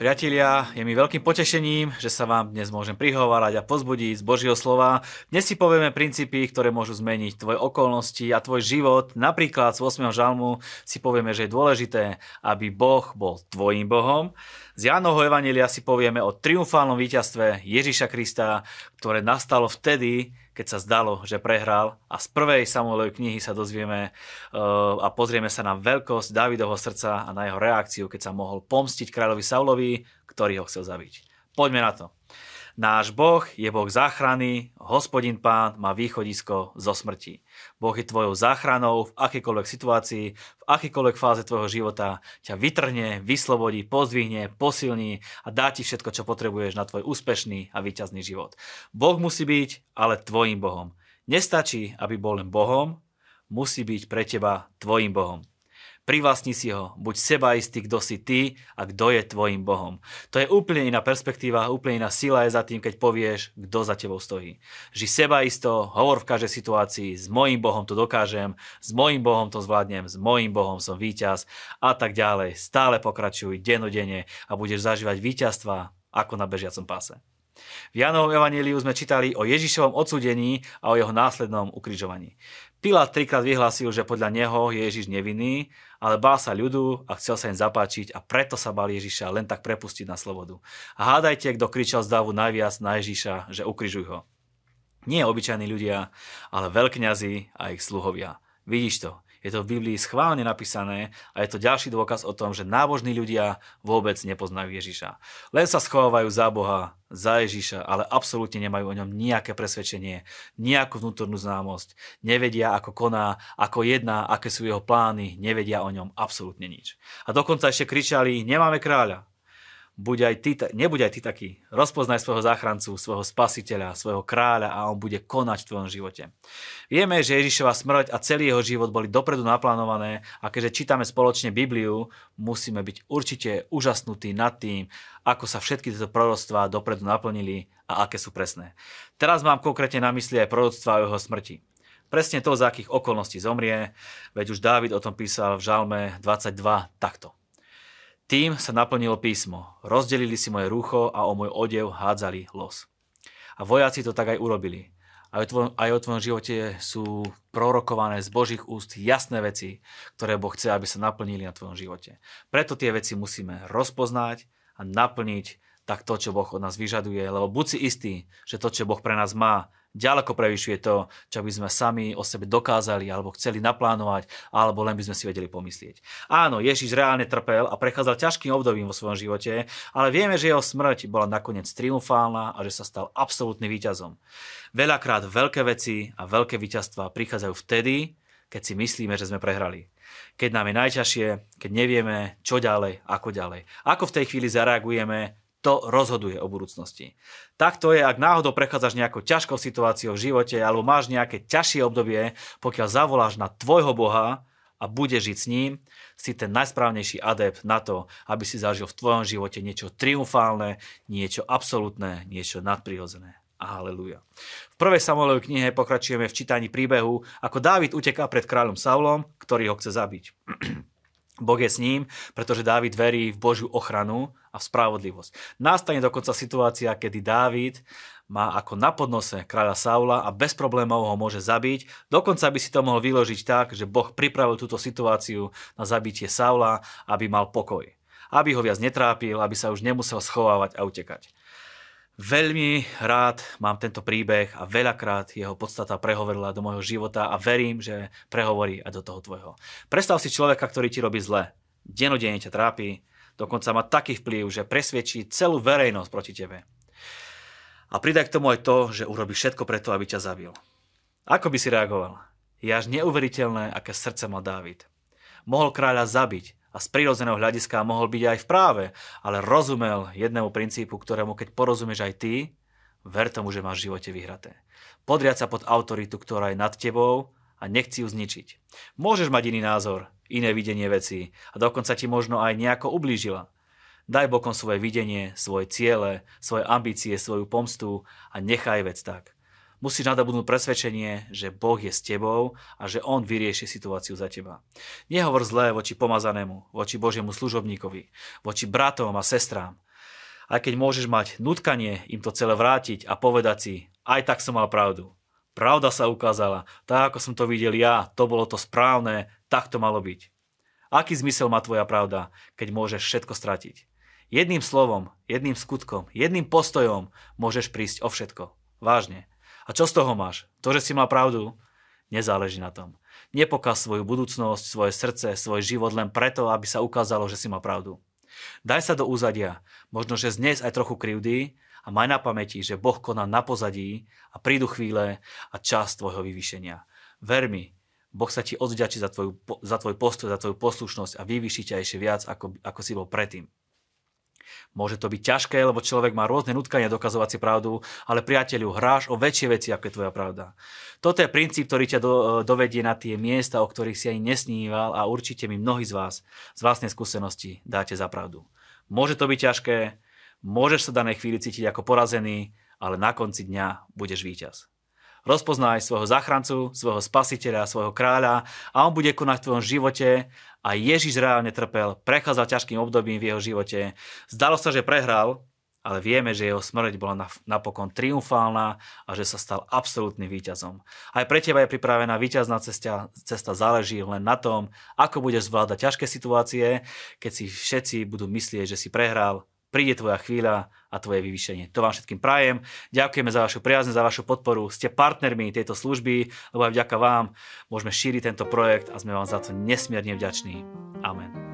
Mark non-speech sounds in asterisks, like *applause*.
Priatelia, je mi veľkým potešením, že sa vám dnes môžem prihovárať a pozbudiť z Božieho slova. Dnes si povieme princípy, ktoré môžu zmeniť tvoje okolnosti a tvoj život. Napríklad z 8. žalmu si povieme, že je dôležité, aby Boh bol tvojim Bohom. Z Jánovho Evanelia si povieme o triumfálnom víťazstve Ježiša Krista, ktoré nastalo vtedy, keď sa zdalo, že prehral. A z prvej Samuelovej knihy sa dozvieme uh, a pozrieme sa na veľkosť Dávidovho srdca a na jeho reakciu, keď sa mohol pomstiť kráľovi Saulovi, ktorý ho chcel zabiť. Poďme na to. Náš Boh je Boh záchrany, hospodin pán má východisko zo smrti. Boh je tvojou záchranou v akejkoľvek situácii, v akejkoľvek fáze tvojho života, ťa vytrhne, vyslobodí, pozdvihne, posilní a dá ti všetko, čo potrebuješ na tvoj úspešný a víťazný život. Boh musí byť ale tvojim Bohom. Nestačí, aby bol len Bohom, musí byť pre teba tvojim Bohom. Privlastni si ho, buď seba istý, kto si ty a kto je tvojim Bohom. To je úplne iná perspektíva, úplne iná sila je za tým, keď povieš, kto za tebou stojí. Ži seba isto, hovor v každej situácii, s mojim Bohom to dokážem, s mojim Bohom to zvládnem, s mojim Bohom som víťaz a tak ďalej. Stále pokračuj denodene a budeš zažívať víťazstva ako na bežiacom páse. V Janovom evaníliu sme čítali o Ježišovom odsúdení a o jeho následnom ukrižovaní. Pilát trikrát vyhlásil, že podľa neho je Ježiš nevinný, ale bál sa ľudu a chcel sa im zapáčiť a preto sa bál Ježiša len tak prepustiť na slobodu. A hádajte, kto kričal z dávu najviac na Ježiša, že ukrižuj ho. Nie obyčajní ľudia, ale veľkňazi a ich sluhovia. Vidíš to, je to v Biblii schválne napísané a je to ďalší dôkaz o tom, že nábožní ľudia vôbec nepoznajú Ježiša. Len sa schovávajú za Boha, za Ježiša, ale absolútne nemajú o ňom nejaké presvedčenie, nejakú vnútornú známosť. Nevedia, ako koná, ako jedná, aké sú jeho plány, nevedia o ňom absolútne nič. A dokonca ešte kričali, nemáme kráľa buď aj ty, nebuď aj ty taký. Rozpoznaj svojho záchrancu, svojho spasiteľa, svojho kráľa a on bude konať v tvojom živote. Vieme, že Ježišova smrť a celý jeho život boli dopredu naplánované a keďže čítame spoločne Bibliu, musíme byť určite úžasnutí nad tým, ako sa všetky tieto proroctvá dopredu naplnili a aké sú presné. Teraz mám konkrétne na mysli aj proroctvá o jeho smrti. Presne to, za akých okolností zomrie, veď už Dávid o tom písal v Žalme 22 takto. Tým sa naplnilo písmo. Rozdelili si moje rúcho a o môj odev hádzali los. A vojaci to tak aj urobili. Aj o, tvojom, aj o tvojom živote sú prorokované z Božích úst jasné veci, ktoré Boh chce, aby sa naplnili na tvojom živote. Preto tie veci musíme rozpoznať a naplniť tak to, čo Boh od nás vyžaduje, lebo buď si istý, že to, čo Boh pre nás má, ďaleko prevyšuje to, čo by sme sami o sebe dokázali alebo chceli naplánovať, alebo len by sme si vedeli pomyslieť. Áno, Ježiš reálne trpel a prechádzal ťažkým obdobím vo svojom živote, ale vieme, že jeho smrť bola nakoniec triumfálna a že sa stal absolútnym víťazom. Veľakrát veľké veci a veľké víťazstva prichádzajú vtedy, keď si myslíme, že sme prehrali. Keď nám je najťažšie, keď nevieme, čo ďalej, ako ďalej. Ako v tej chvíli zareagujeme, to rozhoduje o budúcnosti. Tak to je, ak náhodou prechádzaš nejakou ťažkou situáciou v živote alebo máš nejaké ťažšie obdobie, pokiaľ zavoláš na tvojho Boha a budeš žiť s ním, si ten najsprávnejší adept na to, aby si zažil v tvojom živote niečo triumfálne, niečo absolútne, niečo nadprirodzené. Haleluja. V prvej Samuelovej knihe pokračujeme v čítaní príbehu, ako Dávid uteká pred kráľom Saulom, ktorý ho chce zabiť. *clears throat* Boh je s ním, pretože Dávid verí v Božiu ochranu a v spravodlivosť. Nastane dokonca situácia, kedy Dávid má ako na podnose kráľa Saula a bez problémov ho môže zabiť. Dokonca by si to mohol vyložiť tak, že Boh pripravil túto situáciu na zabitie Saula, aby mal pokoj. Aby ho viac netrápil, aby sa už nemusel schovávať a utekať. Veľmi rád mám tento príbeh a veľakrát jeho podstata prehovorila do môjho života a verím, že prehovorí aj do toho tvojho. Predstav si človeka, ktorý ti robí zle. Denodene ťa trápi, dokonca má taký vplyv, že presvedčí celú verejnosť proti tebe. A pridaj k tomu aj to, že urobí všetko preto, aby ťa zabil. Ako by si reagoval? Je až neuveriteľné, aké srdce mal Dávid. Mohol kráľa zabiť, a z prírodzeného hľadiska mohol byť aj v práve, ale rozumel jednému princípu, ktorému keď porozumieš aj ty, ver tomu, že máš v živote vyhraté. Podriať sa pod autoritu, ktorá je nad tebou a nechci ju zničiť. Môžeš mať iný názor, iné videnie veci a dokonca ti možno aj nejako ublížila. Daj bokom svoje videnie, svoje ciele, svoje ambície, svoju pomstu a nechaj vec tak. Musíš nadobudnúť presvedčenie, že Boh je s tebou a že On vyrieši situáciu za teba. Nehovor zlé voči pomazanému, voči Božiemu služobníkovi, voči bratom a sestrám, Aj keď môžeš mať nutkanie im to celé vrátiť a povedať si, aj tak som mal pravdu. Pravda sa ukázala, tak ako som to videl ja, to bolo to správne, tak to malo byť. Aký zmysel má tvoja pravda, keď môžeš všetko stratiť? Jedným slovom, jedným skutkom, jedným postojom môžeš prísť o všetko. Vážne. A čo z toho máš? To, že si mal pravdu? Nezáleží na tom. Nepokaz svoju budúcnosť, svoje srdce, svoj život len preto, aby sa ukázalo, že si mal pravdu. Daj sa do úzadia, možno, že dnes aj trochu krivdy a maj na pamäti, že Boh koná na pozadí a prídu chvíle a čas tvojho vyvýšenia. Ver mi, Boh sa ti odvďačí za, tvoju, za tvoj postoj, za tvoju poslušnosť a vyvýši ťa ešte viac, ako, ako si bol predtým. Môže to byť ťažké, lebo človek má rôzne nutkania dokazovať si pravdu, ale priateľu, hráš o väčšie veci, ako je tvoja pravda. Toto je princíp, ktorý ťa do, dovedie na tie miesta, o ktorých si ani nesníval a určite mi mnohí z vás z vlastnej skúsenosti dáte za pravdu. Môže to byť ťažké, môžeš sa danej chvíli cítiť ako porazený, ale na konci dňa budeš víťaz. Rozpoznaj svojho záchrancu, svojho spasiteľa, svojho kráľa a on bude konať v tvojom živote a Ježiš reálne trpel, prechádzal ťažkým obdobím v jeho živote. Zdalo sa, že prehral, ale vieme, že jeho smrť bola napokon triumfálna a že sa stal absolútnym víťazom. Aj pre teba je pripravená víťazná cesta, cesta záleží len na tom, ako budeš zvládať ťažké situácie, keď si všetci budú myslieť, že si prehral, príde tvoja chvíľa a tvoje vyvýšenie. To vám všetkým prajem. Ďakujeme za vašu priazne, za vašu podporu. Ste partnermi tejto služby, lebo aj vďaka vám môžeme šíriť tento projekt a sme vám za to nesmierne vďační. Amen.